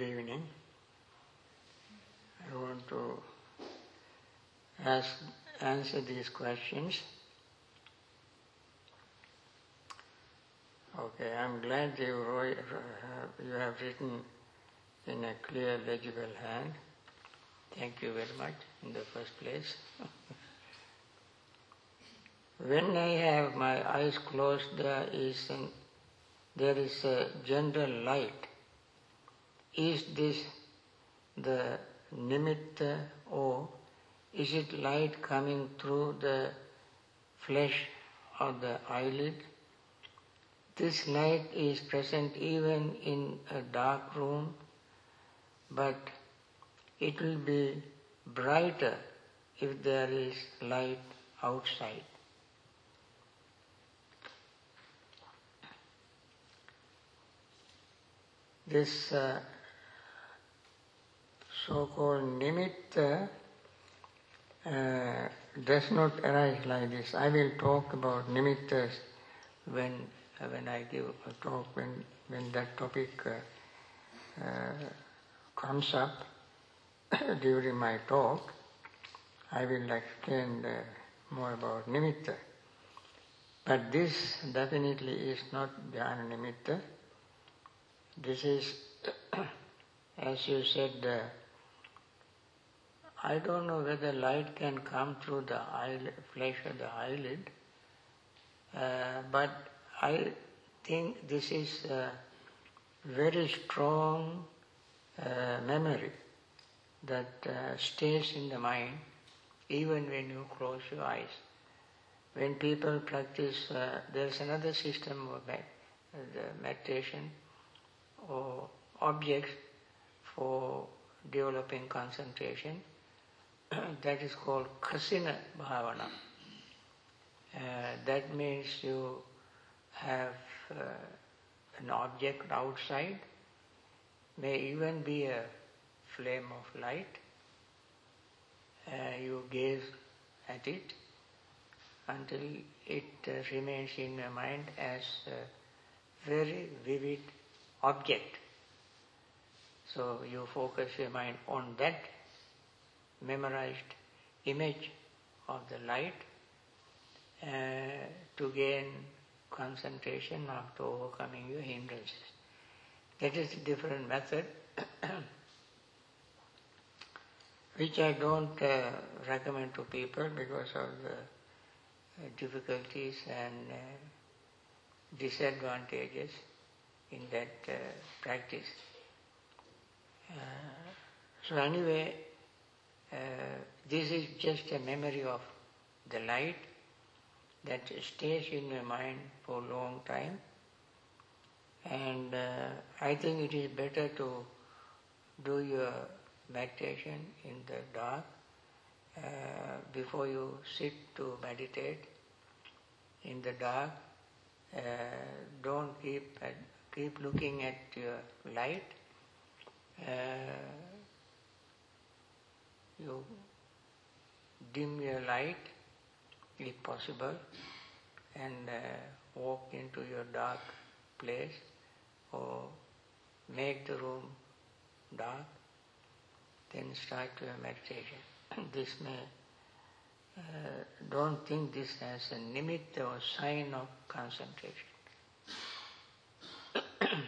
good evening. I want to ask, answer these questions. Okay, I'm glad uh, you, have written in a clear, legible hand. Thank you very much in the first place. when I have my eyes closed, there is, an, there is a general light is this the nimitta or is it light coming through the flesh of the eyelid? This light is present even in a dark room, but it will be brighter if there is light outside. This uh, so-called nimitta uh, does not arise like this. I will talk about nimittas when uh, when I give a talk, when, when that topic uh, uh, comes up during my talk, I will explain more about nimitta. But this definitely is not jhana nimitta. This is, as you said, uh, I don't know whether light can come through the eyelid, flesh of the eyelid, uh, but I think this is a very strong uh, memory that uh, stays in the mind even when you close your eyes. When people practice, uh, there's another system of med- meditation or objects for developing concentration that is called kasina bhavana. Uh, that means you have uh, an object outside, may even be a flame of light. Uh, you gaze at it until it uh, remains in your mind as a very vivid object. So you focus your mind on that memorized image of the light uh, to gain concentration after overcoming your hindrances. That is a different method which I don't uh, recommend to people because of the uh, difficulties and uh, disadvantages in that uh, practice. Uh, so anyway, uh, this is just a memory of the light that stays in your mind for a long time. And uh, I think it is better to do your meditation in the dark uh, before you sit to meditate in the dark. Uh, don't keep keep looking at your light. You dim your light if possible, and uh, walk into your dark place or make the room dark, then start your meditation. this may, uh, don't think this as a nimitta or sign of concentration.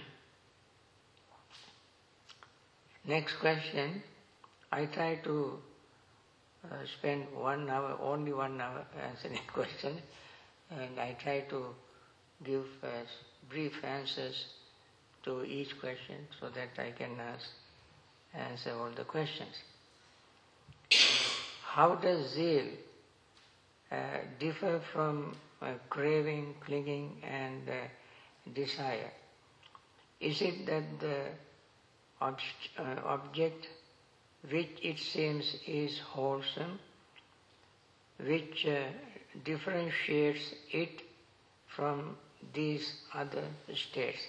Next question, I try to uh, spend one hour, only one hour answering question, and I try to give uh, brief answers to each question so that I can ask, answer all the questions. How does zeal uh, differ from uh, craving, clinging, and uh, desire? Is it that the ob- uh, object which it seems is wholesome, which uh, differentiates it from these other states.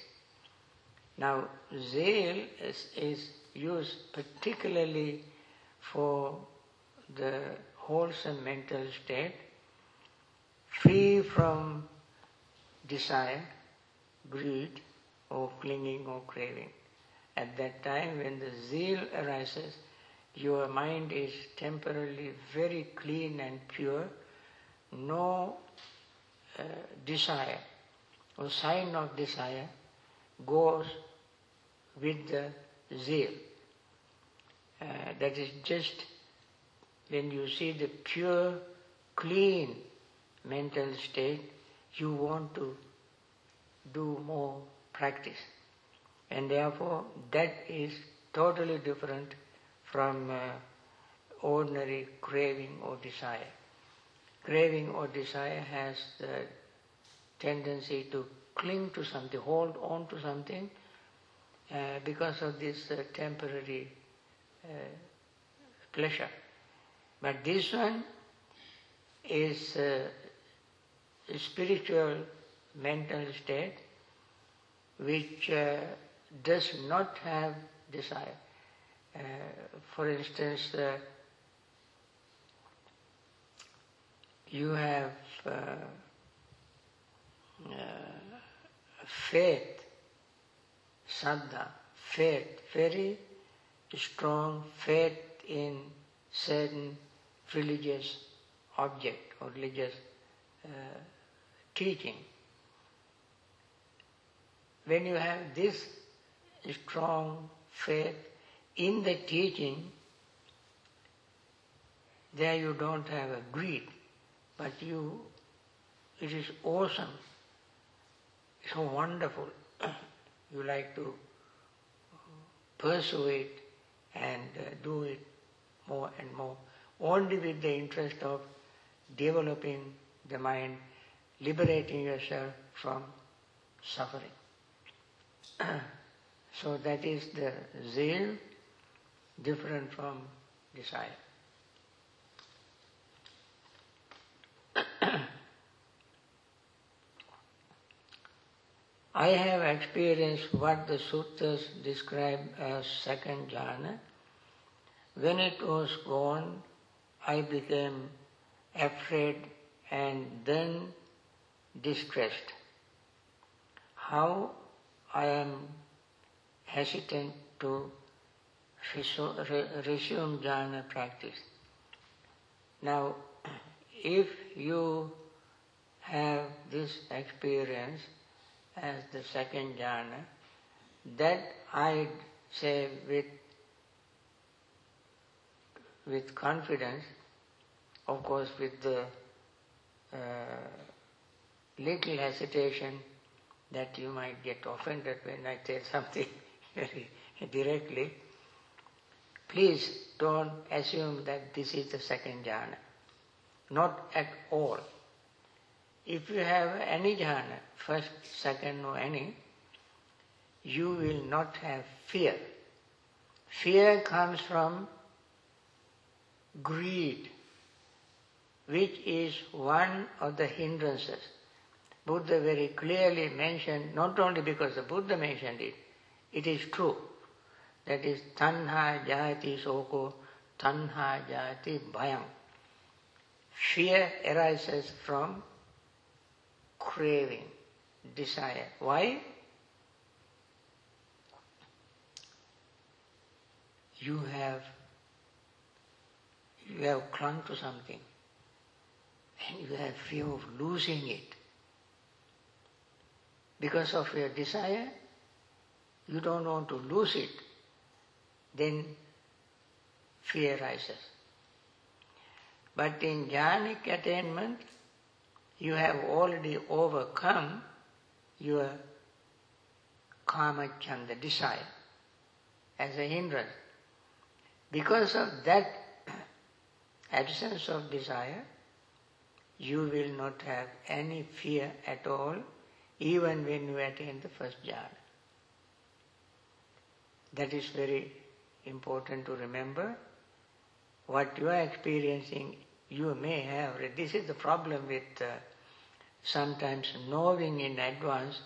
Now, zeal is, is used particularly for the wholesome mental state, free from desire, greed, or clinging or craving. At that time, when the zeal arises, your mind is temporarily very clean and pure, no uh, desire or sign of desire goes with the zeal. Uh, that is just when you see the pure, clean mental state, you want to do more practice. And therefore, that is totally different from uh, ordinary craving or desire. Craving or desire has the tendency to cling to something, hold on to something, uh, because of this uh, temporary uh, pleasure. But this one is uh, a spiritual mental state which uh, does not have desire. Uh, for instance, uh, you have uh, uh, faith, saddha, faith, very strong faith in certain religious object or religious uh, teaching. When you have this strong faith in the teaching, there you don't have a greed, but you, it is awesome, so wonderful. you like to pursue it and uh, do it more and more, only with the interest of developing the mind, liberating yourself from suffering. so that is the zeal different from desire. I have experienced what the sutras describe as second jhana. When it was gone, I became afraid and then distressed. How I am hesitant to resume jhana practice. Now, if you have this experience as the second jhana, that I say with with confidence, of course with the uh, little hesitation that you might get offended when I say something very directly, Please don't assume that this is the second jhana. Not at all. If you have any jhana, first, second or any, you will not have fear. Fear comes from greed, which is one of the hindrances. Buddha very clearly mentioned, not only because the Buddha mentioned it, it is true. That is tanha jati soko, tanha jati bhayam. Fear arises from craving, desire. Why? You have you have clung to something and you have fear of losing it. Because of your desire, you don't want to lose it then fear rises. But in jhanic attainment, you have already overcome your kama chanda desire as a hindrance. Because of that absence of desire, you will not have any fear at all, even when you attain the first jhana. That is very important to remember. What you are experiencing, you may have. This is the problem with uh, sometimes knowing in advance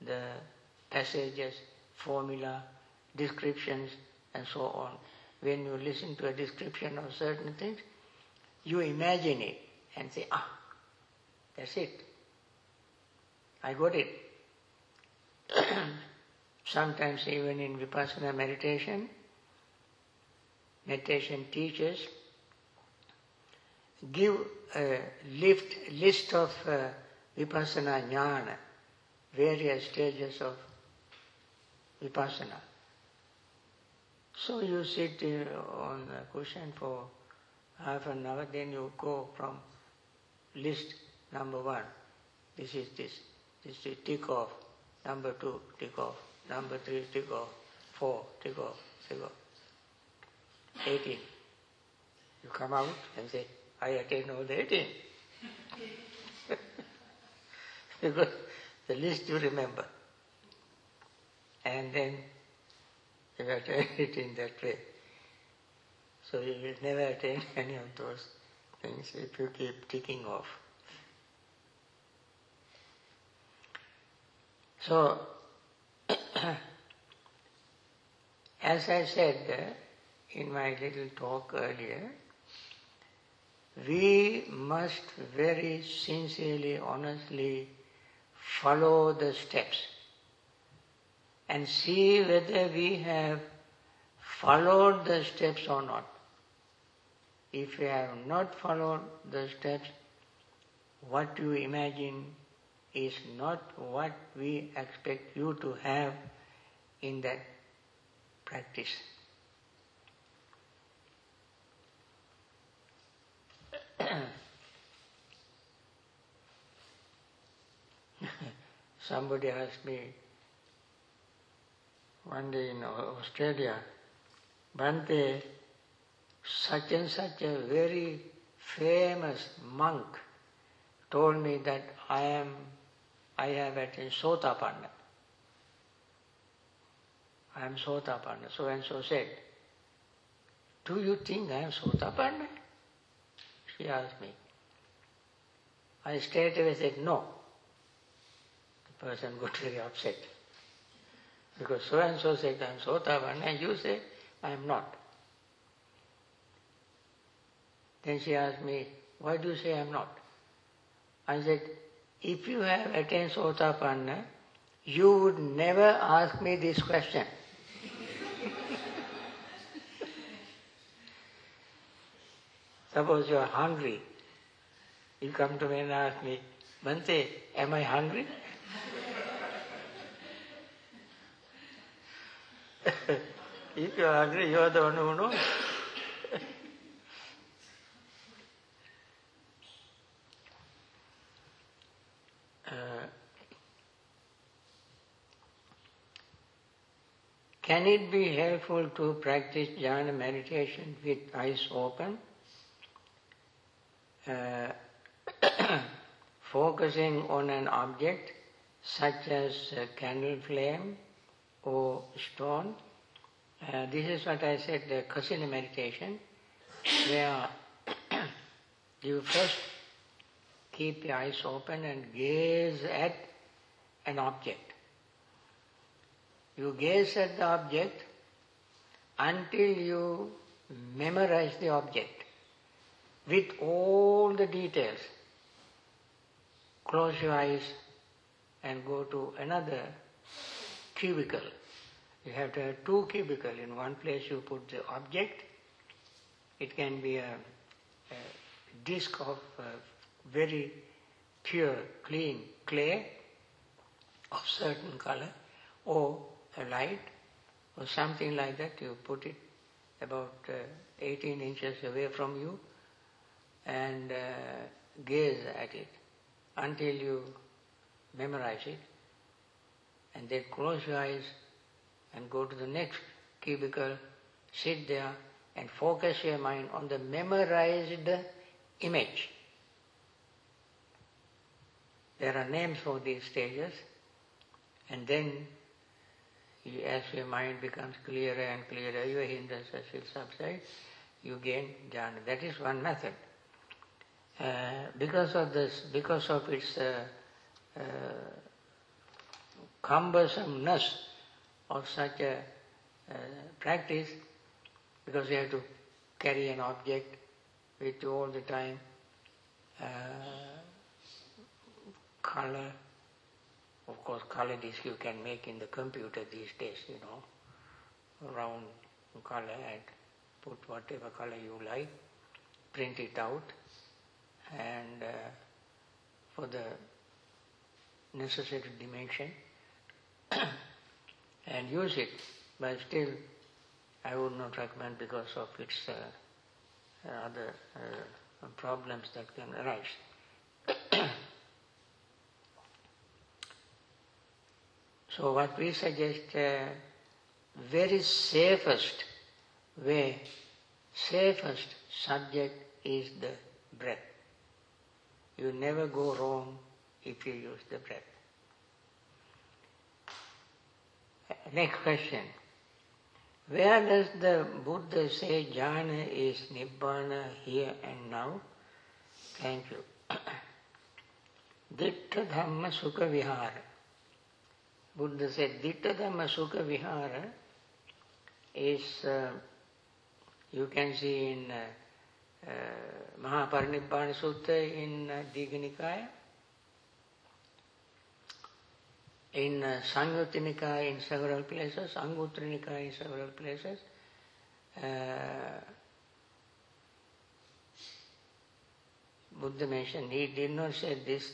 the passages, formula, descriptions, and so on. When you listen to a description of certain things, you imagine it and say, ah, that's it. I got it. Sometimes even in vipassana meditation, meditation teachers give a lift, list of uh, vipassana jnana, various stages of vipassana. So you sit on the cushion for half an hour, then you go from list number one. This is this. This is tick off. Number two, tick off. Number three, tick off. Four, tick off, tick off. Eighteen. You come out and say, I attained all the eighteen. because the list you remember. And then you attain it in that way. So you will never attain any of those things if you keep ticking off. So, as I said uh, in my little talk earlier, we must very sincerely, honestly follow the steps and see whether we have followed the steps or not. If we have not followed the steps, what you imagine is not what we expect you to have in that practice. Somebody asked me one day in Australia, Bhante, such and such a very famous monk told me that I am I have attained Sotapanna. I am Sotapanna. So and so said, Do you think I am Sotapanna? She asked me. I straight away said no. The person got very upset. Because so and so said I am Sotapanna and you say I am not. Then she asked me, why do you say I am not? I said, if you have attained Sotapanna, you would never ask me this question. Suppose you are hungry. You come to me and ask me, Bhante, am I hungry? if you are hungry, you are the one who knows. Uh, can it be helpful to practice jhana meditation with eyes open? Uh, focusing on an object such as a candle flame or stone. Uh, this is what I said, the kasina meditation, where you first keep your eyes open and gaze at an object. You gaze at the object until you memorize the object with all the details. Close your eyes and go to another cubicle. You have to have two cubicles. In one place you put the object. It can be a, a disc of very pure, clean clay of certain color or a light or something like that, you put it about uh, 18 inches away from you and uh, gaze at it until you memorize it and then close your eyes and go to the next cubicle, sit there and focus your mind on the memorized image. There are names for these stages and then as your mind becomes clearer and clearer, your hindrances will subside, you gain jhana. That is one method. Uh, because of this, because of its uh, uh, cumbersomeness of such a uh, practice, because you have to carry an object with you all the time, uh, color, of course, color disk you can make in the computer these days, you know, round color and put whatever color you like, print it out, and uh, for the necessary dimension, and use it. But still, I would not recommend because of its uh, other uh, problems that can arise. so what we suggest, uh, very safest way, safest subject is the breath. You never go wrong if you use the breath. Next question. Where does the Buddha say jhana is nibbana here and now? Thank you. Dittha Dhamma Sukha Vihara. Buddha said Dittha Dhamma Sukha Vihara is, uh, you can see in uh, महापरिनिर्वाण सूत्र इन दीघ निकाय इन संयुक्त निकाय इन several places Anguttara Nikaya in several places Buddha mention he did not say this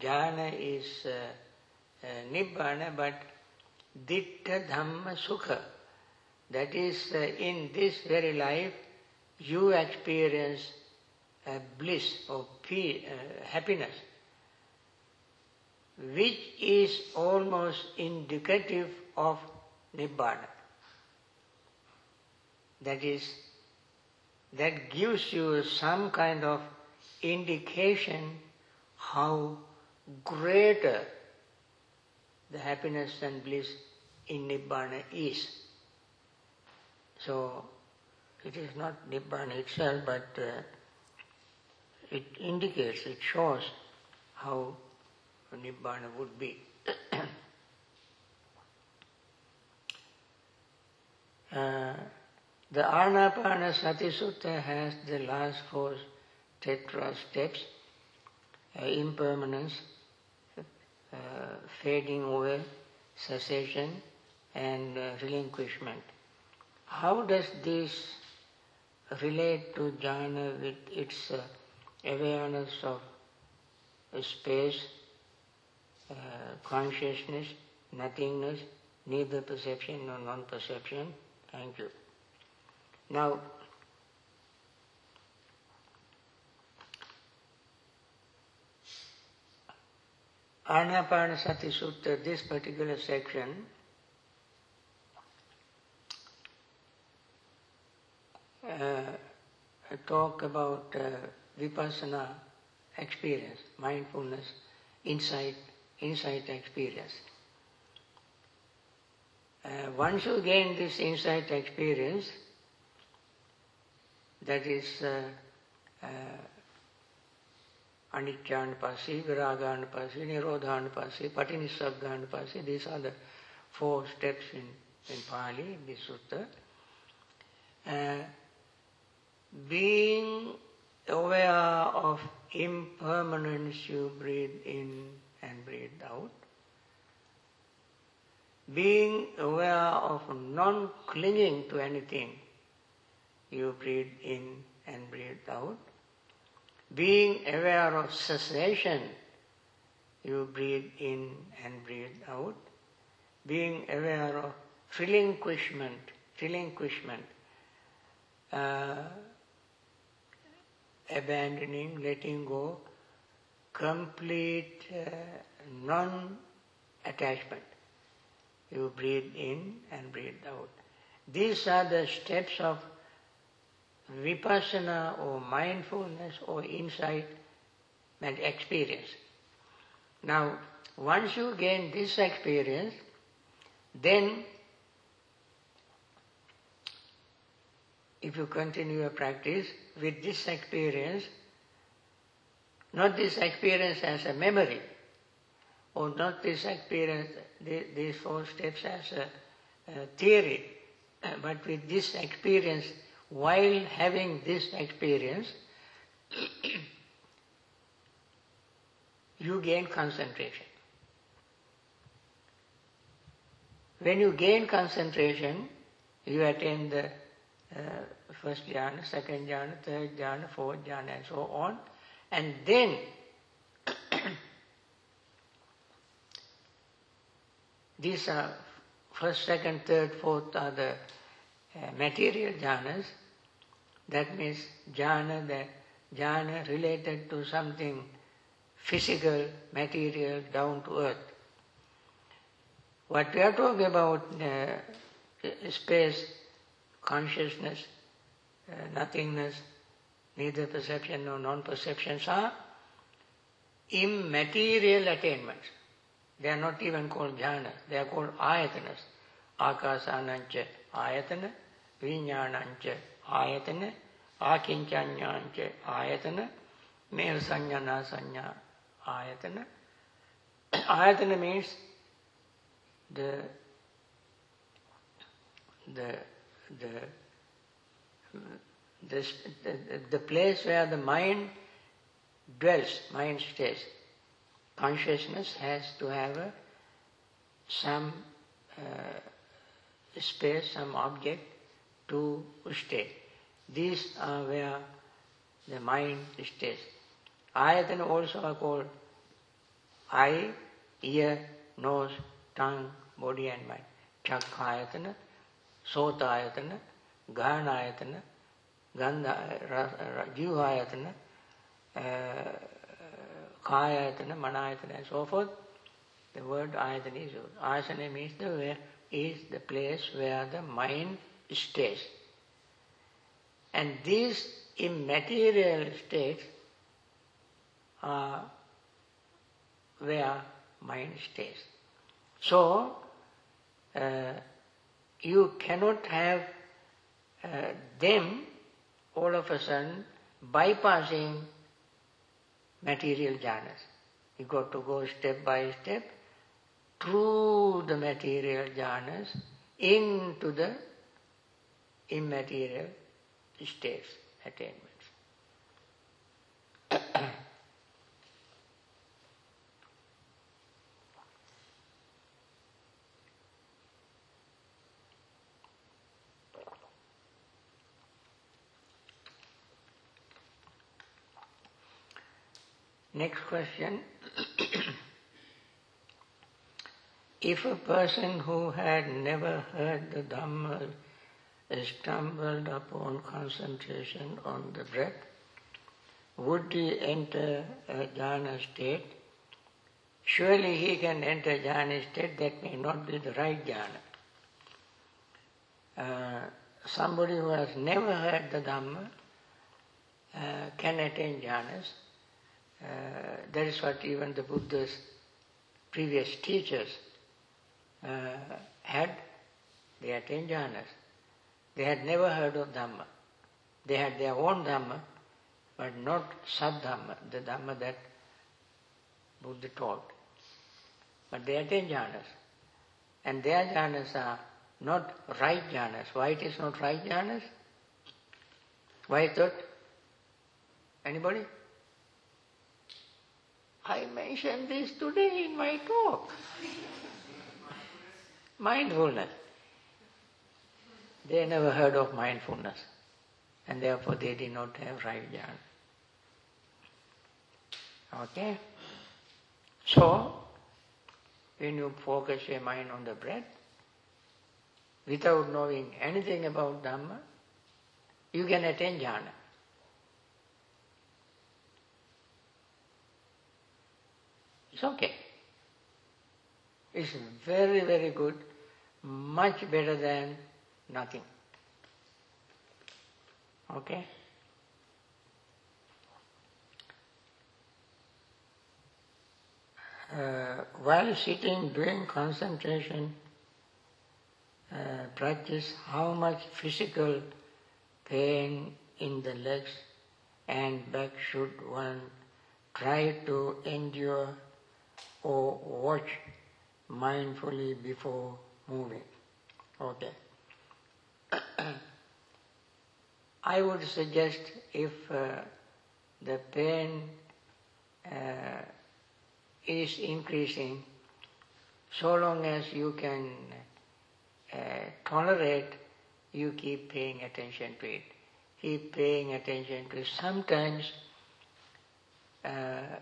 gyan is nirvana but that Dhamma sukha. That is, uh, in this very life, you experience a bliss or uh, happiness which is almost indicative of Nibbana. That is, that gives you some kind of indication how greater the happiness and bliss in Nibbana is. So, it is not Nibbana itself, but uh, it indicates, it shows how Nibbana would be. uh, the Anapanasati Sutta has the last four tetra steps, uh, impermanence, uh, fading away, cessation, and uh, relinquishment. How does this relate to jhana with its uh, awareness of space, uh, consciousness, nothingness, neither perception nor non-perception. Thank you. Now, Anapanasati Sutta, this particular section, uh, talk about uh, vipassana experience, mindfulness, insight, insight experience. Uh, once you gain this insight experience, that is uh, uh, aniccanupassī, viraganupassī, nirodhanupassī, patinissaggānupassī, these are the four steps in, in Pali, in this sutta. Uh, being aware of impermanence, you breathe in and breathe out. Being aware of non clinging to anything, you breathe in and breathe out. Being aware of cessation, you breathe in and breathe out. Being aware of relinquishment, relinquishment, uh, abandoning, letting go, complete uh, non-attachment. You breathe in and breathe out. These are the steps of vipassana or mindfulness or insight and experience. Now, once you gain this experience, then if you continue your practice with this experience, not this experience as a memory, or not this experience, these four steps as a, a theory, but with this experience, while having this experience, you gain concentration. When you gain concentration, you attain the uh, first jhana, second jhana, third jhana, fourth jhana, and so on. And then these are first, second, third, fourth are the uh, material jhanas. That means jhana, the jhana related to something physical, material, down to earth. What we are talking about uh, space, consciousness, uh, nothingness, neither perception nor non-perceptions are immaterial attainments. They are not even called jhana, they are called ayatanas. Akasanancha ayatana, viññānañca ayatana, akiñcaññāñca ayatana, neva saññā nāsaññā ayatana. ayatana means the the the the, the place where the mind dwells, mind stays. Consciousness has to have a, some uh, space, some object to stay. These are where the mind stays. Ayatana also are called eye, ear, nose, tongue, body and mind. Chakkayatana, Sotayatana, Ghanayatana, Gandha, Jivayatana, uh, Kayatana, Manayatana and so forth. The word ayatana is used. Asana means the where is the place where the mind stays. And these immaterial states are where mind stays. So, uh, you cannot have uh, them all of a sudden bypassing material jhanas. You got to go step by step through the material jhanas into the immaterial states, attainments. Next question. if a person who had never heard the Dhamma stumbled upon concentration on the breath, would he enter a jhana state? Surely he can enter jhana state, that may not be the right jhana. Uh, somebody who has never heard the Dhamma uh, can attain jhanas, uh, that is what even the Buddha's previous teachers uh, had. They attained jhanas. They had never heard of Dhamma. They had their own Dhamma, but not Saddhamma, the Dhamma that Buddha taught. But they attained jhanas. And their jhanas are not right jhanas. Why it is not right jhanas? Why thought? Anybody? I mentioned this today in my talk. Mindfulness. They never heard of mindfulness and therefore they did not have right jhana. Okay? So, when you focus your mind on the breath, without knowing anything about Dhamma, you can attain jhana. It's okay. It's very, very good, much better than nothing. Okay? Uh, while sitting doing concentration uh, practice, how much physical pain in the legs and back should one try to endure or watch mindfully before moving. Okay. I would suggest if uh, the pain uh, is increasing, so long as you can uh, tolerate you keep paying attention to it. Keep paying attention to it. Sometimes, uh,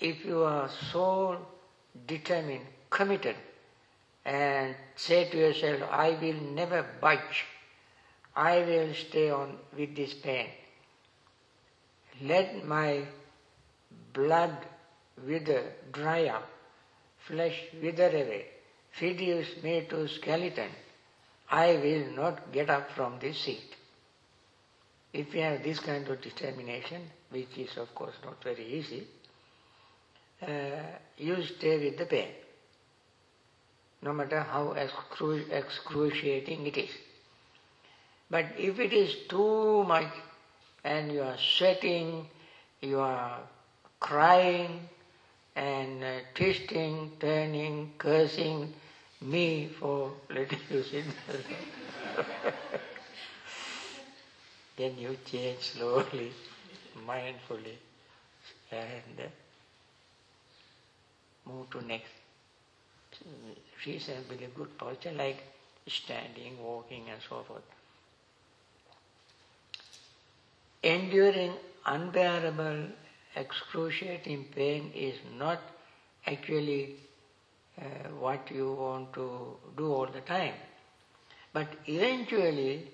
if you are so determined, committed, and say to yourself, I will never budge, I will stay on with this pain. Let my blood wither, dry up, flesh wither away, reduce me to skeleton. I will not get up from this seat. If you have this kind of determination, which is of course not very easy, you stay with the pain, no matter how excru- excruciating it is. But if it is too much and you are sweating, you are crying and uh, twisting, turning, cursing me for letting you sit then you change slowly, mindfully, and uh, move to next reasonably good posture like standing, walking and so forth. Enduring unbearable, excruciating pain is not actually uh, what you want to do all the time. But eventually,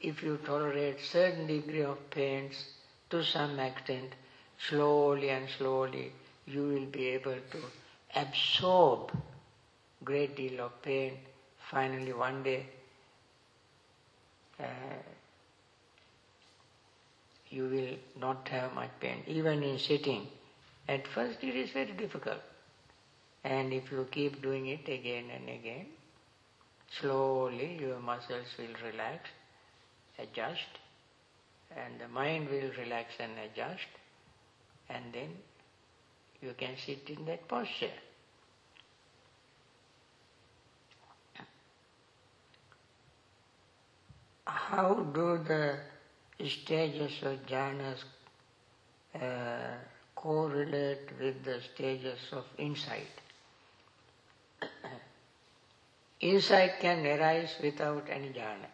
if you tolerate certain degree of pains to some extent, slowly and slowly, you will be able to absorb great deal of pain. Finally, one day, uh, you will not have much pain. Even in sitting, at first it is very difficult. And if you keep doing it again and again, slowly your muscles will relax, adjust, and the mind will relax and adjust, and then you can sit in that posture. How do the stages of jhanas uh, correlate with the stages of insight? insight can arise without any jhana.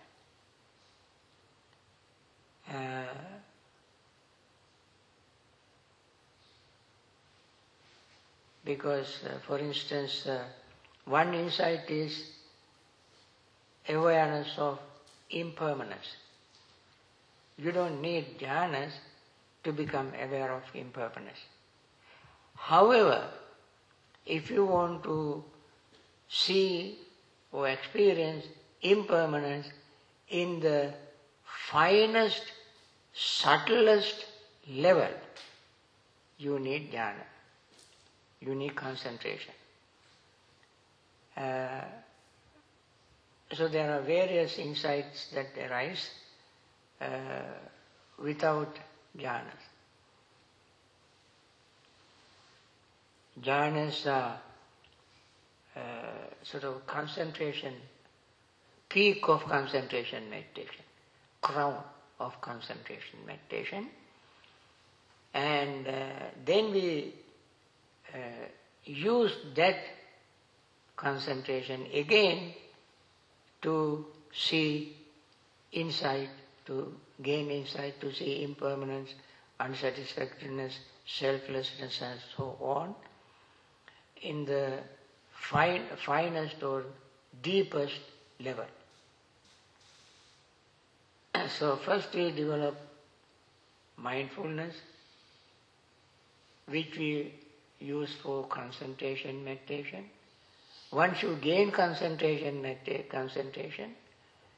Uh, because, uh, for instance, uh, one insight is awareness of impermanence. You don't need jhanas to become aware of impermanence. However, if you want to see or experience impermanence in the finest, subtlest level, you need jhana. Need concentration. Uh, so there are various insights that arise uh, without jhanas. Jhanas are uh, sort of concentration, peak of concentration meditation, crown of concentration meditation. And uh, then we uh, use that concentration again to see insight, to gain insight, to see impermanence, unsatisfactoriness, selflessness and so on in the fine, finest or deepest level. So first we develop mindfulness, which we use for concentration meditation. Once you gain concentration, medita- concentration,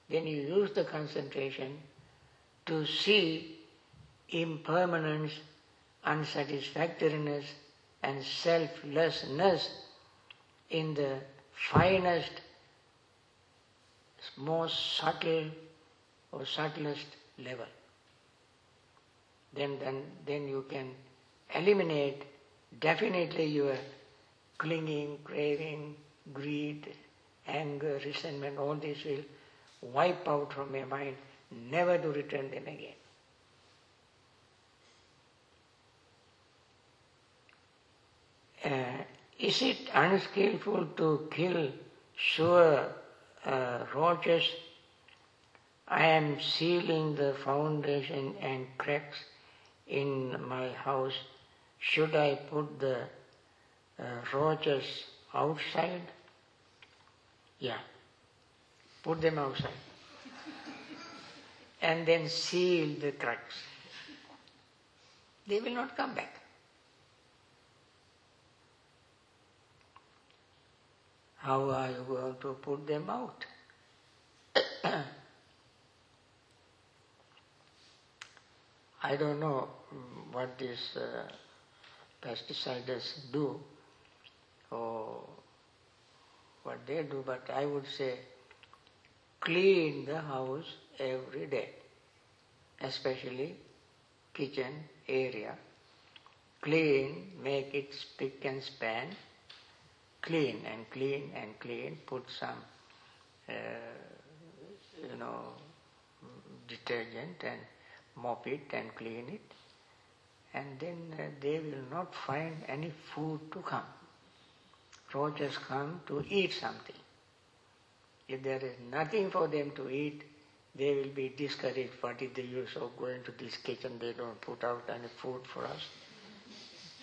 then you use the concentration to see impermanence, unsatisfactoriness, and selflessness in the finest, most subtle or subtlest level. Then, then, then you can eliminate definitely your clinging, craving, greed, anger, resentment, all this will wipe out from your mind, never to return them again. Uh, is it unskillful to kill sure uh, roaches I am sealing the foundation and cracks in my house. Should I put the uh, roaches outside? Yeah. Put them outside. and then seal the cracks. They will not come back. How are you going to put them out? I don't know what these uh, pesticides do or what they do, but I would say clean the house every day, especially kitchen area. Clean, make it spick and span, clean and clean and clean, put some, uh, you know, detergent and mop it and clean it, and then uh, they will not find any food to come. Roaches come to eat something. If there is nothing for them to eat, they will be discouraged. What is the use of going to this kitchen? They don't put out any food for us.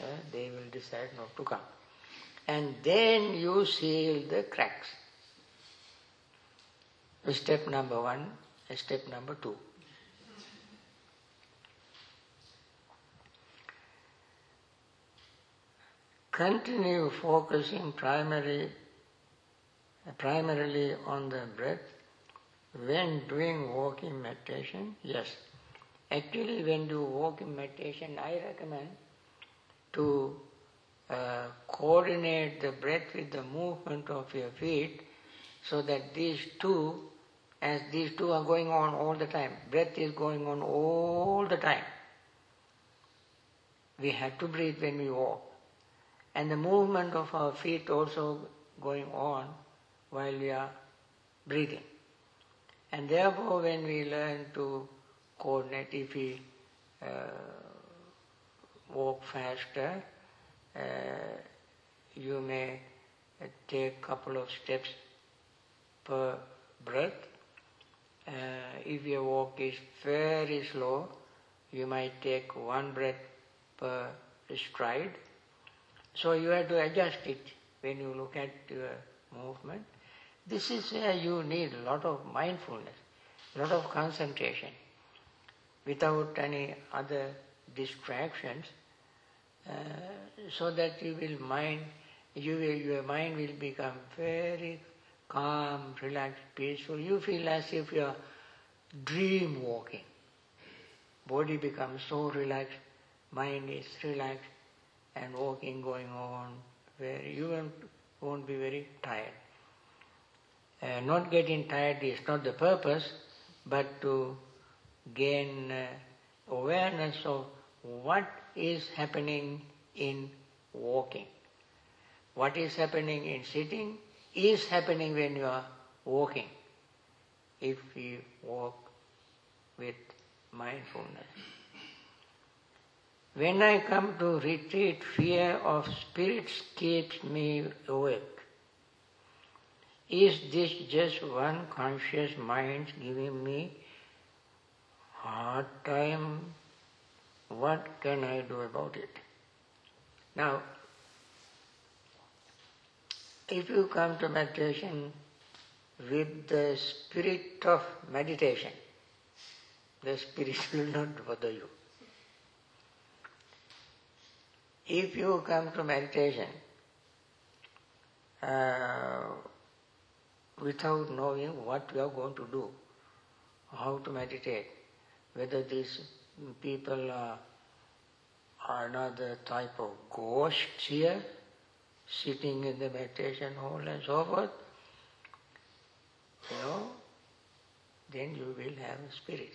Uh, they will decide not to come. And then you seal the cracks. Step number one, step number two. Continue focusing primarily, primarily on the breath when doing walking meditation? Yes. Actually, when you walk in meditation, I recommend to uh, coordinate the breath with the movement of your feet so that these two, as these two are going on all the time, breath is going on all the time. We have to breathe when we walk and the movement of our feet also going on while we are breathing. And therefore, when we learn to coordinate, if we uh, walk faster, uh, you may take a couple of steps per breath. Uh, if your walk is very slow, you might take one breath per stride so you have to adjust it when you look at your movement. This is where you need a lot of mindfulness, a lot of concentration, without any other distractions, uh, so that you will mind, you will, your mind will become very calm, relaxed, peaceful. You feel as if you are dream walking. Body becomes so relaxed, mind is relaxed, and walking going on, where you won't, won't be very tired. Uh, not getting tired is not the purpose, but to gain uh, awareness of what is happening in walking. What is happening in sitting is happening when you are walking, if you walk with mindfulness. When I come to retreat, fear of spirits keeps me awake. Is this just one conscious mind giving me hard time? What can I do about it? Now, if you come to meditation with the spirit of meditation, the spirit will not bother you. If you come to meditation uh, without knowing what you are going to do, how to meditate, whether these people are another type of ghosts here, sitting in the meditation hall and so forth, you know, then you will have a spirit.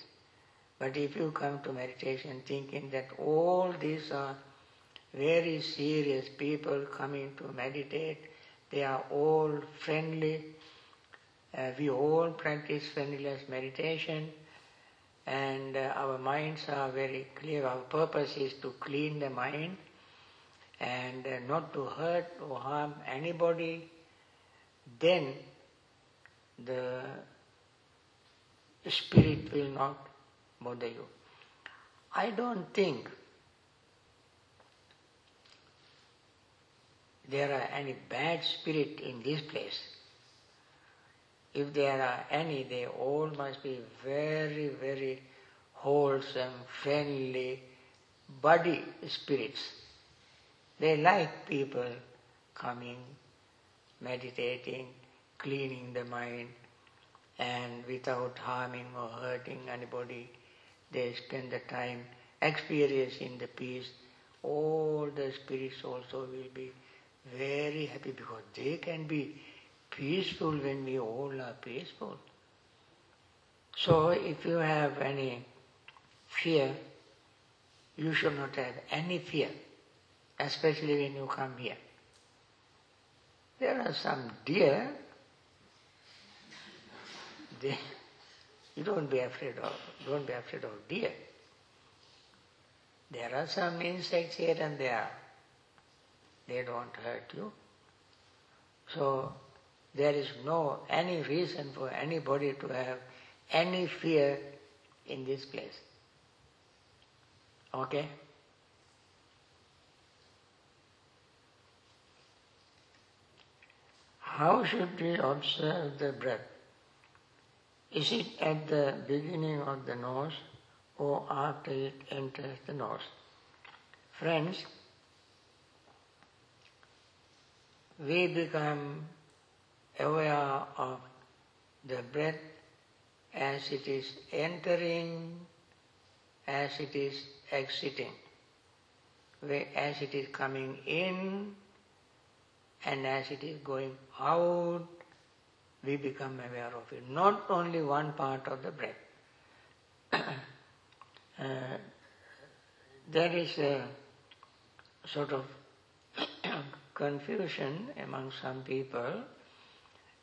But if you come to meditation thinking that all these are very serious people coming to meditate. They are all friendly. Uh, we all practice friendliness meditation and uh, our minds are very clear. Our purpose is to clean the mind and uh, not to hurt or harm anybody. Then the spirit will not bother you. I don't think there are any bad spirit in this place. If there are any, they all must be very, very wholesome, friendly, body spirits. They like people coming, meditating, cleaning the mind, and without harming or hurting anybody, they spend the time experiencing the peace. All the spirits also will be very happy because they can be peaceful when we all are peaceful. So if you have any fear, you should not have any fear, especially when you come here. There are some deer, they, you don't be afraid of, don't be afraid of deer. There are some insects here and there. They don't hurt you. So there is no any reason for anybody to have any fear in this place. Okay? How should we observe the breath? Is it at the beginning of the nose or after it enters the nose? Friends, we become aware of the breath as it is entering, as it is exiting, as it is coming in, and as it is going out, we become aware of it. Not only one part of the breath. uh, there is a sort of confusion among some people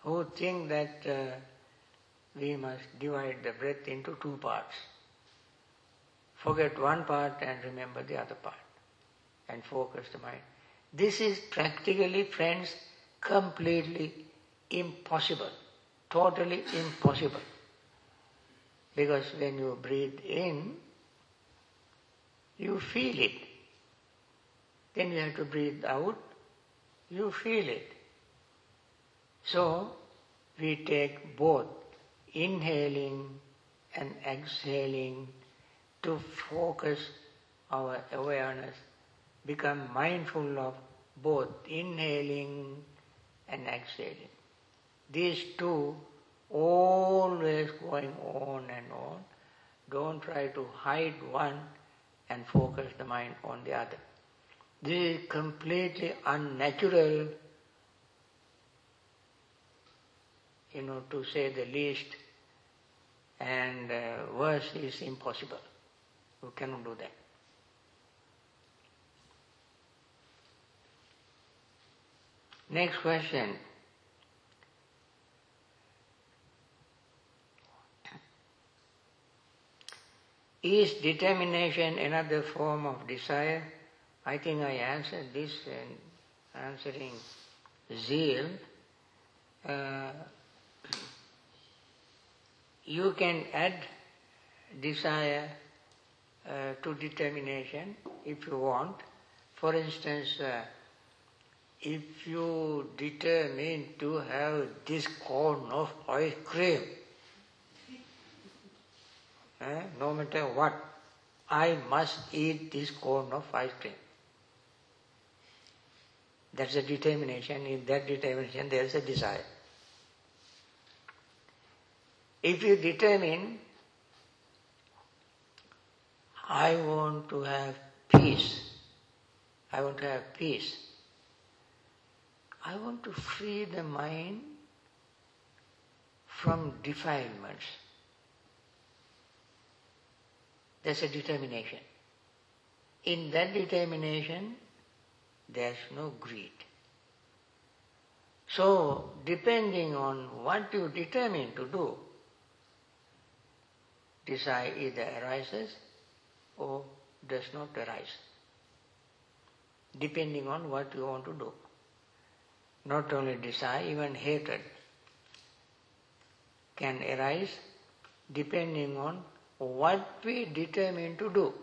who think that uh, we must divide the breath into two parts. Forget one part and remember the other part and focus the mind. This is practically, friends, completely impossible, totally impossible. Because when you breathe in, you feel it. Then you have to breathe out, you feel it. So, we take both inhaling and exhaling to focus our awareness, become mindful of both inhaling and exhaling. These two always going on and on. Don't try to hide one and focus the mind on the other. This is completely unnatural, you know, to say the least, and uh, worse is impossible. You cannot do that. Next question. Is determination another form of desire? I think I answered this in answering zeal. Uh, you can add desire uh, to determination if you want. For instance, uh, if you determine to have this cone of ice cream, eh, no matter what, I must eat this cone of ice cream. That's a determination. In that determination, there is a desire. If you determine, I want to have peace, I want to have peace, I want to free the mind from defilements. That's a determination. In that determination, there's no greed. So, depending on what you determine to do, desire either arises or does not arise, depending on what you want to do. Not only desire, even hatred can arise depending on what we determine to do.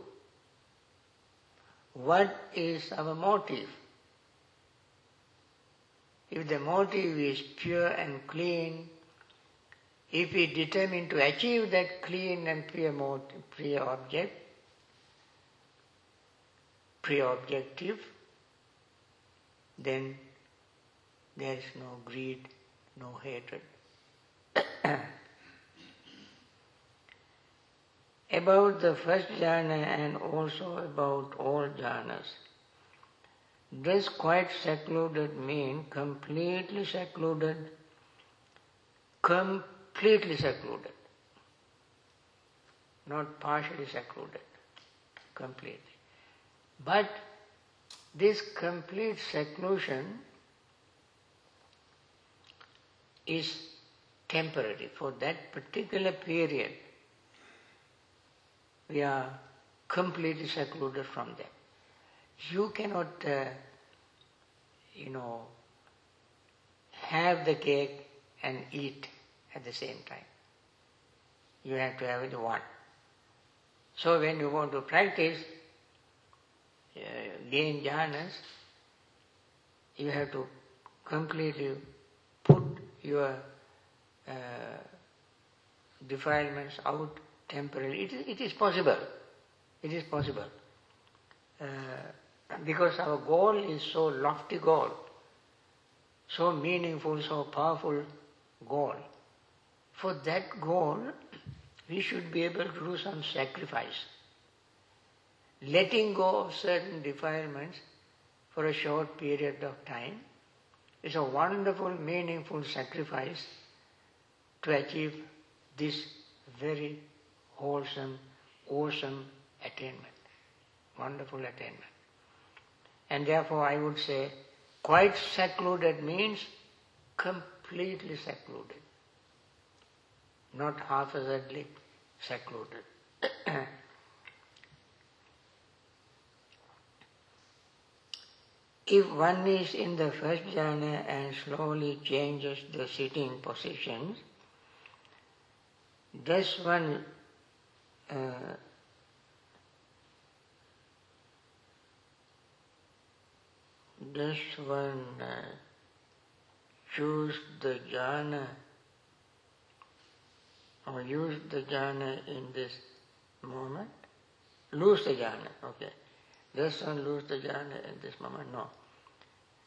What is our motive? If the motive is pure and clean, if we determine to achieve that clean and pure, motive, pure object, pure objective, then there is no greed, no hatred. about the first jhana and also about all jhanas. This quite secluded means completely secluded? Completely secluded. Not partially secluded. Completely. But this complete seclusion is temporary for that particular period we are completely secluded from them. You cannot, uh, you know, have the cake and eat at the same time. You have to have it one. So when you want to practice, uh, gain jhanas, you have to completely put your uh, defilements out temporarily. It is, it is possible. It is possible. Uh, because our goal is so lofty goal, so meaningful, so powerful goal. For that goal, we should be able to do some sacrifice. Letting go of certain defilements for a short period of time is a wonderful, meaningful sacrifice to achieve this very wholesome, awesome attainment. Wonderful attainment. And therefore I would say quite secluded means completely secluded. Not haphazardly secluded. if one is in the first jhana and slowly changes the sitting positions, does one this one uh, choose the jhana or use the jhana in this moment? Lose the jhana, okay. This one lose the jhana in this moment? No.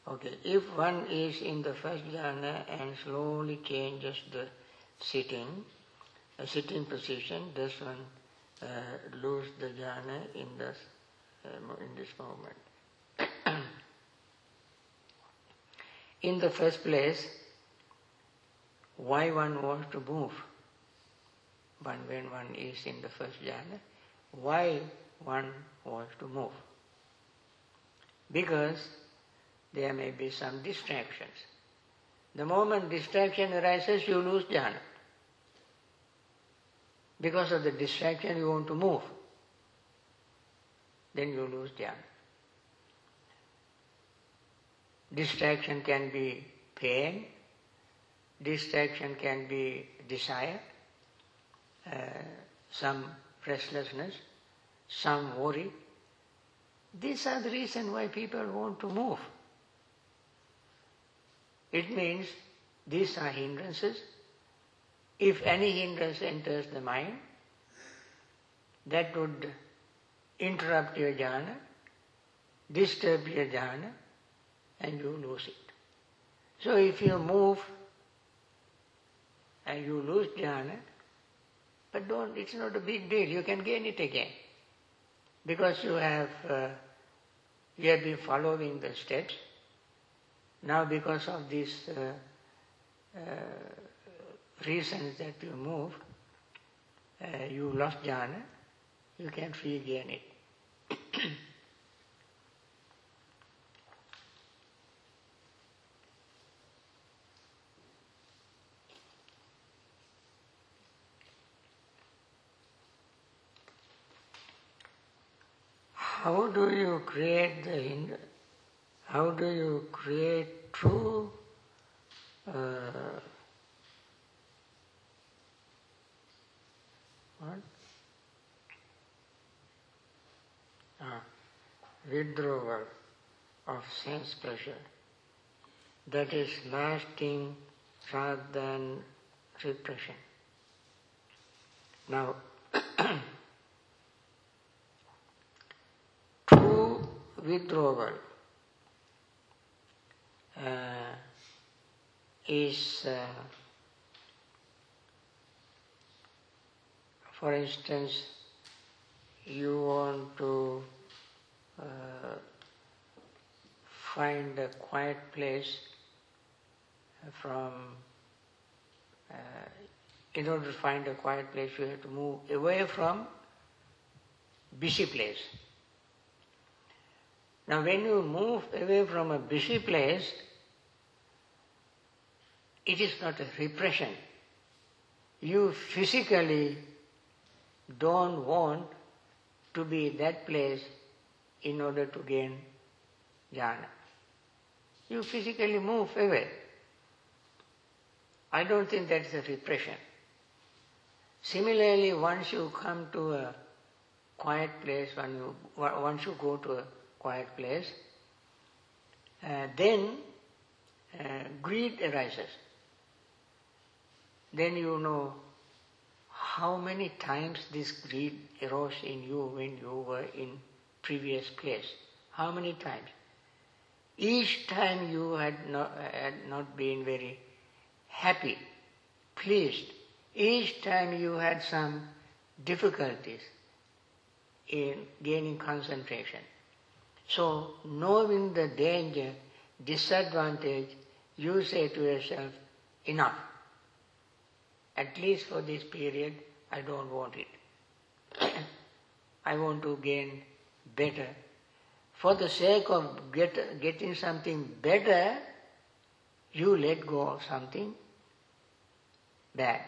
Okay, if one is in the first jhana and slowly changes the sitting, a sitting position, this one uh, lose the jhana in this, uh, in this moment. in the first place, why one wants to move? One, when one is in the first jhana, why one wants to move? Because there may be some distractions. The moment distraction arises, you lose jhana. Because of the distraction, you want to move. Then you lose jhana. Distraction can be pain, distraction can be desire, uh, some restlessness, some worry. These are the reason why people want to move. It means these are hindrances if any hindrance enters the mind, that would interrupt your jhana, disturb your jhana, and you lose it. So if you move and you lose jhana, but don't, it's not a big deal, you can gain it again. Because you have, uh, you have been following the steps. Now because of this uh, uh, reasons that you move, uh, you lost jhana, you can regain it. how do you create the how do you create true uh, what? Withdrawal of sense pleasure. That is lasting rather than repression. Now, true withdrawal uh, is, uh, for instance, you want to uh, find a quiet place from uh, in order to find a quiet place you have to move away from busy place. Now when you move away from a busy place, it is not a repression. You physically don't want to be in that place in order to gain jhana. You physically move away. I don't think that is a repression. Similarly, once you come to a quiet place, when you, once you go to a quiet place, uh, then uh, greed arises. Then you know how many times this greed arose in you when you were in previous place. How many times? Each time you had not, had not been very happy, pleased. Each time you had some difficulties in gaining concentration. So, knowing the danger, disadvantage, you say to yourself, enough. At least for this period, I don't want it. I want to gain better. For the sake of get, getting something better, you let go of something bad.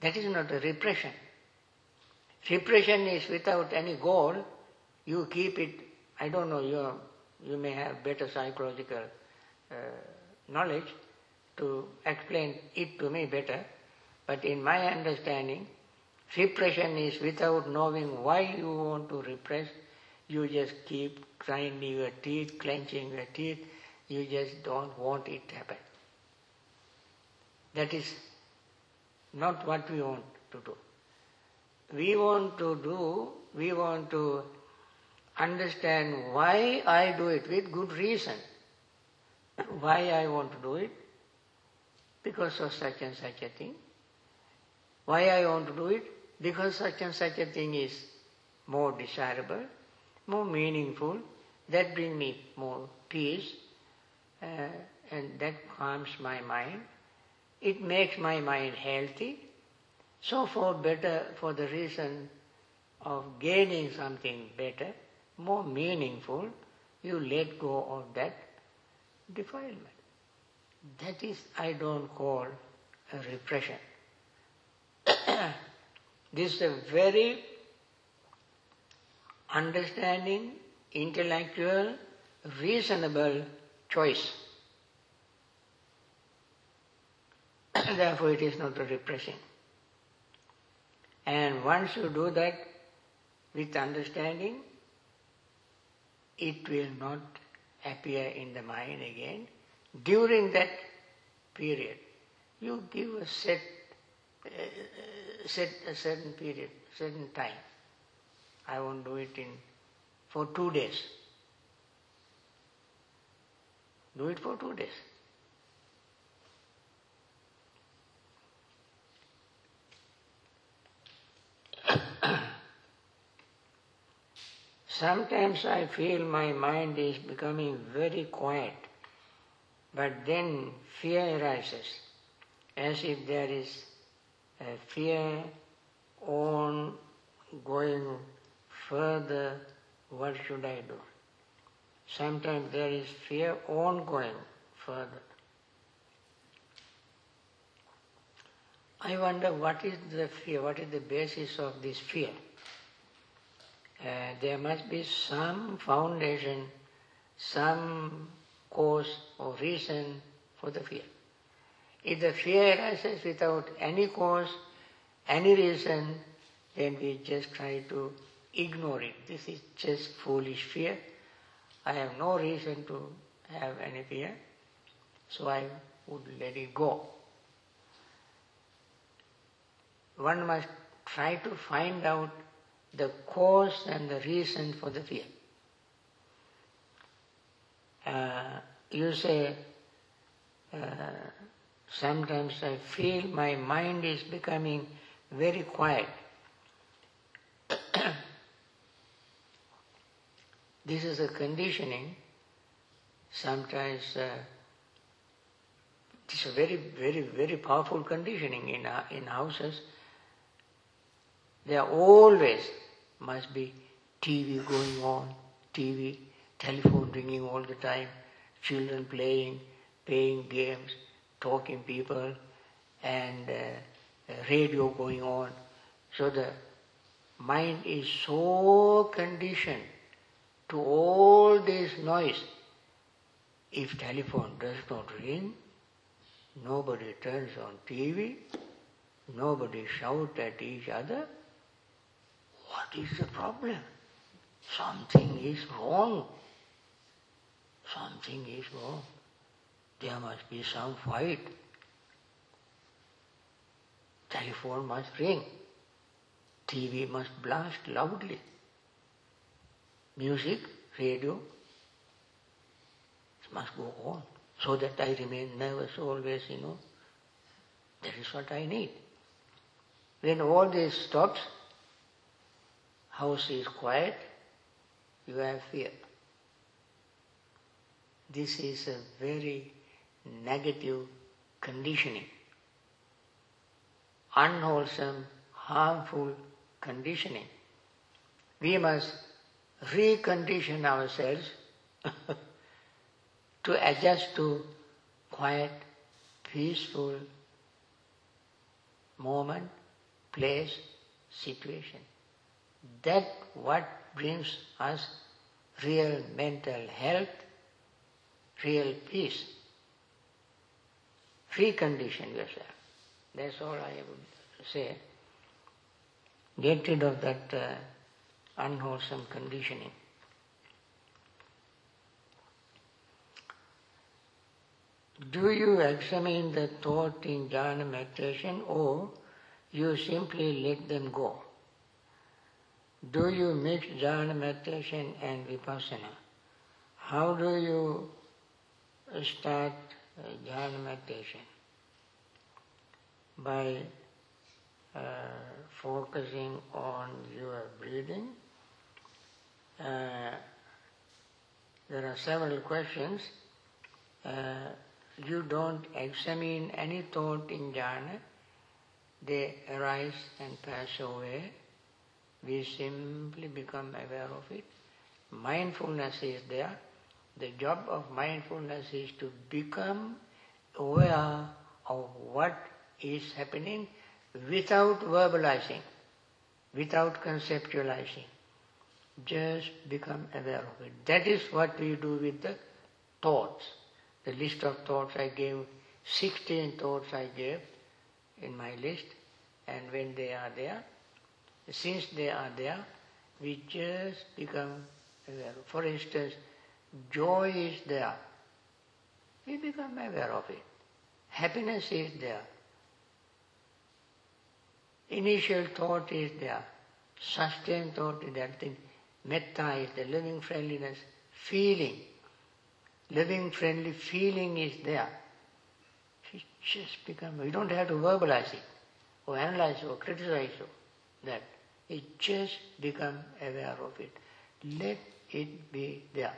That is not a repression. Repression is without any goal. You keep it, I don't know, you, you may have better psychological uh, knowledge to explain it to me better. But in my understanding, repression is without knowing why you want to repress. You just keep grinding your teeth, clenching your teeth. You just don't want it to happen. That is not what we want to do. We want to do, we want to understand why I do it with good reason. Why I want to do it? Because of such and such a thing. Why I want to do it? Because such and such a thing is more desirable, more meaningful, that brings me more peace, uh, and that calms my mind. It makes my mind healthy. So for better, for the reason of gaining something better, more meaningful, you let go of that defilement. That is, I don't call a repression. This is a very understanding, intellectual, reasonable choice. Therefore, it is not a repression. And once you do that with understanding, it will not appear in the mind again. During that period, you give a set Uh, set a certain period, certain time. I won't do it in for two days. Do it for two days. Sometimes I feel my mind is becoming very quiet, but then fear arises, as if there is fear on going further, what should I do? Sometimes there is fear on going further. I wonder what is the fear, what is the basis of this fear? Uh, there must be some foundation, some cause or reason for the fear. If the fear arises without any cause any reason, then we just try to ignore it. This is just foolish fear. I have no reason to have any fear, so I would let it go. One must try to find out the cause and the reason for the fear. Uh, you say, uh, sometimes I feel my mind is becoming very quiet. this is a conditioning. Sometimes uh, is a very, very, very powerful conditioning in, uh, in houses. There always must be TV going on, TV, telephone ringing all the time, children playing, playing games, talking people, and uh, radio going on. So the mind is so conditioned to all this noise. If telephone does not ring, nobody turns on TV, nobody shout at each other, what is the problem? Something is wrong. Something is wrong. There must be some fight. Telephone must ring. TV must blast loudly. Music, radio, must go on so that I remain nervous always, you know. That is what I need. When all this stops, house is quiet, you have fear. This is a very negative conditioning, unwholesome, harmful conditioning. We must recondition ourselves to adjust to quiet, peaceful moment, place, situation. That what brings us real mental health, real peace. Recondition yourself. That's all I would say. Get rid of that uh, unwholesome conditioning. Do you examine the thought in jhana meditation or you simply let them go? Do you mix jhana meditation and vipassana? How do you start jhana meditation? By uh, focusing on your breathing. Uh, there are several questions. Uh, you don't examine any thought in jhana, they arise and pass away. We simply become aware of it. Mindfulness is there. The job of mindfulness is to become aware of what is happening without verbalizing, without conceptualizing. Just become aware of it. That is what we do with the thoughts the list of thoughts I gave, 16 thoughts I gave in my list, and when they are there, since they are there, we just become aware. For instance, joy is there. We become aware of it. Happiness is there. Initial thought is there. Sustained thought is there. Metta is the living friendliness. Feeling living friendly feeling is there. It just become, we don't have to verbalize it, or analyze or criticize that. It just become aware of it. Let it be there.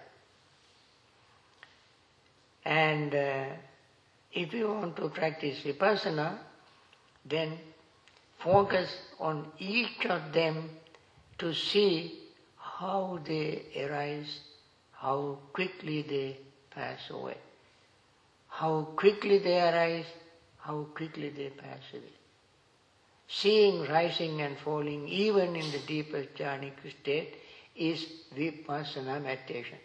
And uh, if you want to practice vipassana, then focus on each of them to see how they arise, how quickly they pass away. How quickly they arise, how quickly they pass away. Seeing rising and falling even in the deepest jhanic state is vipassana meditation.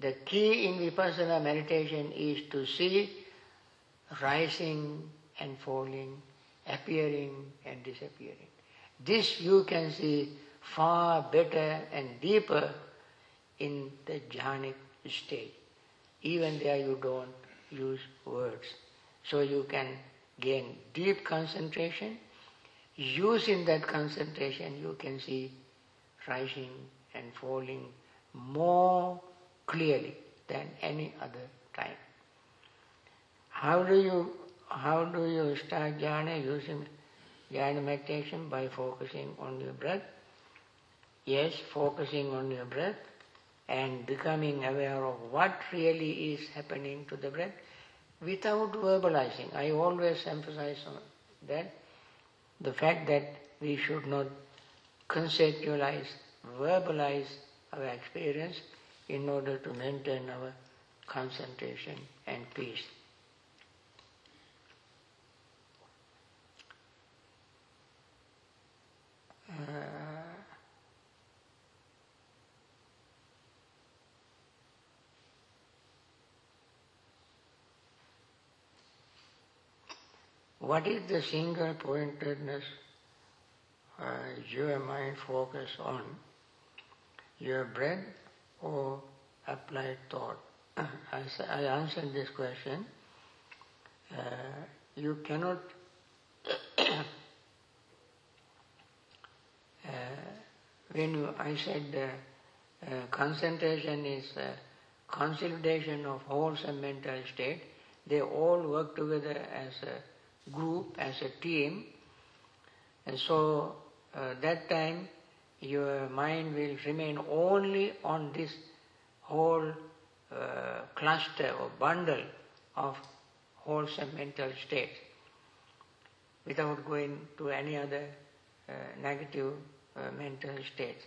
The key in vipassana meditation is to see rising and falling appearing and disappearing. This you can see far better and deeper in the jhanic state. Even there you don't use words. So you can gain deep concentration. Using that concentration you can see rising and falling more clearly than any other time. How do you how do you start jhana using jhana meditation? By focusing on your breath. Yes, focusing on your breath and becoming aware of what really is happening to the breath without verbalizing. I always emphasize on that the fact that we should not conceptualize, verbalize our experience in order to maintain our concentration and peace. Uh, what is the single pointedness uh, your mind focus on? Your breath or applied thought? I, I answered this question. Uh, you cannot Uh, when you, I said uh, uh, concentration is consolidation of wholesome mental state, they all work together as a group, as a team. And so uh, that time your mind will remain only on this whole uh, cluster or bundle of wholesome mental states without going to any other uh, negative uh, mental states.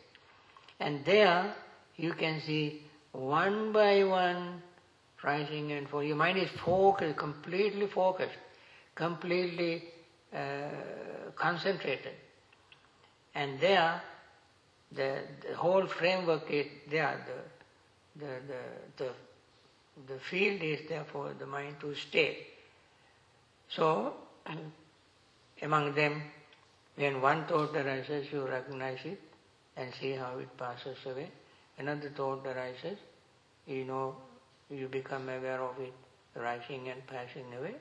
And there you can see one by one rising and falling. Your mind is focused, completely focused, completely uh, concentrated. And there, the, the whole framework is there. The, the, the, the, the field is there for the mind to stay. So, among them, when one thought arises, you recognize it and see how it passes away. Another thought arises, you know, you become aware of it rising and passing away.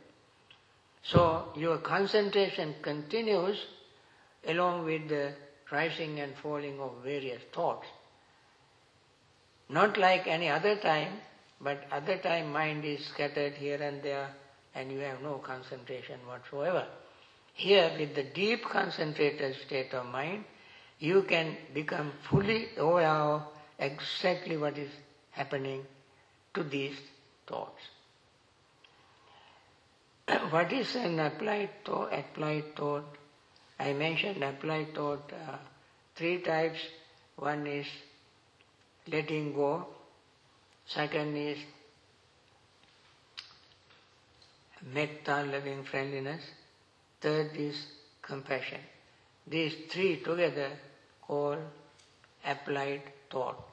So your concentration continues along with the rising and falling of various thoughts. Not like any other time, but other time mind is scattered here and there and you have no concentration whatsoever. Here, with the deep concentrated state of mind, you can become fully aware of exactly what is happening to these thoughts. what is an applied thought? Applied thought. I mentioned applied thought uh, three types. One is letting go. Second is metta, loving friendliness. Third is compassion. These three together called applied thought.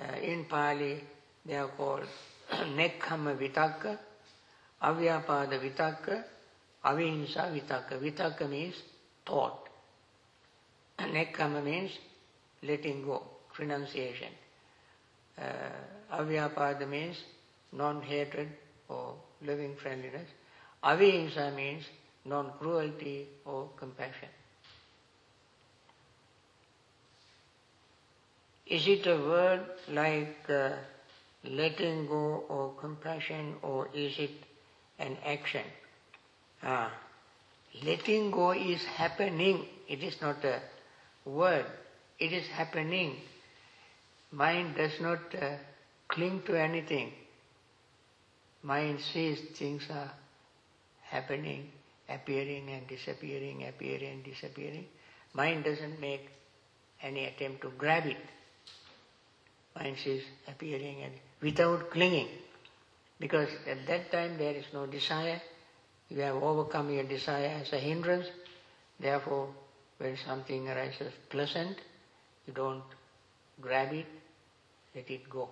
Uh, in Pali, they are called Nekkhamma Vitakka, Avyapada Vitakka, Avihimsa Vitakka. Vitakka means thought. Nekkhamma means letting go, renunciation. Uh, Avyapada means non-hatred or loving friendliness. Avihimsa means non-cruelty or compassion. Is it a word like uh, letting go or compassion or is it an action? Ah, letting go is happening. It is not a word. It is happening. Mind does not uh, cling to anything. Mind sees things are happening appearing and disappearing, appearing and disappearing. Mind doesn't make any attempt to grab it. Mind is appearing and without clinging. Because at that time there is no desire. You have overcome your desire as a hindrance. Therefore, when something arises pleasant, you don't grab it, let it go.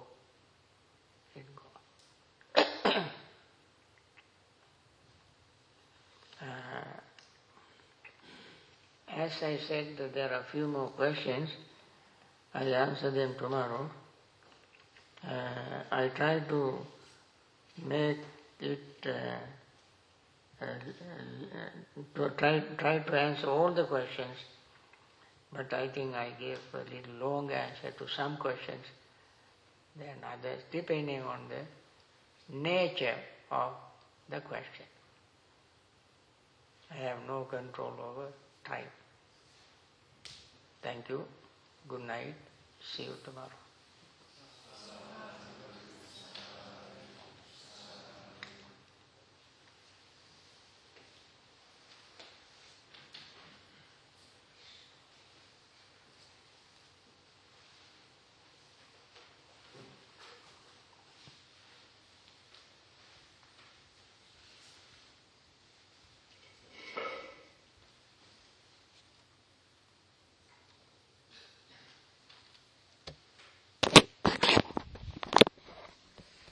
Let it go. Uh, as I said there are a few more questions, I'll answer them tomorrow. Uh, I try to make it uh, to try try to answer all the questions, but I think I gave a little long answer to some questions than others, depending on the nature of the question. I have no control over time. Thank you. Good night. See you tomorrow.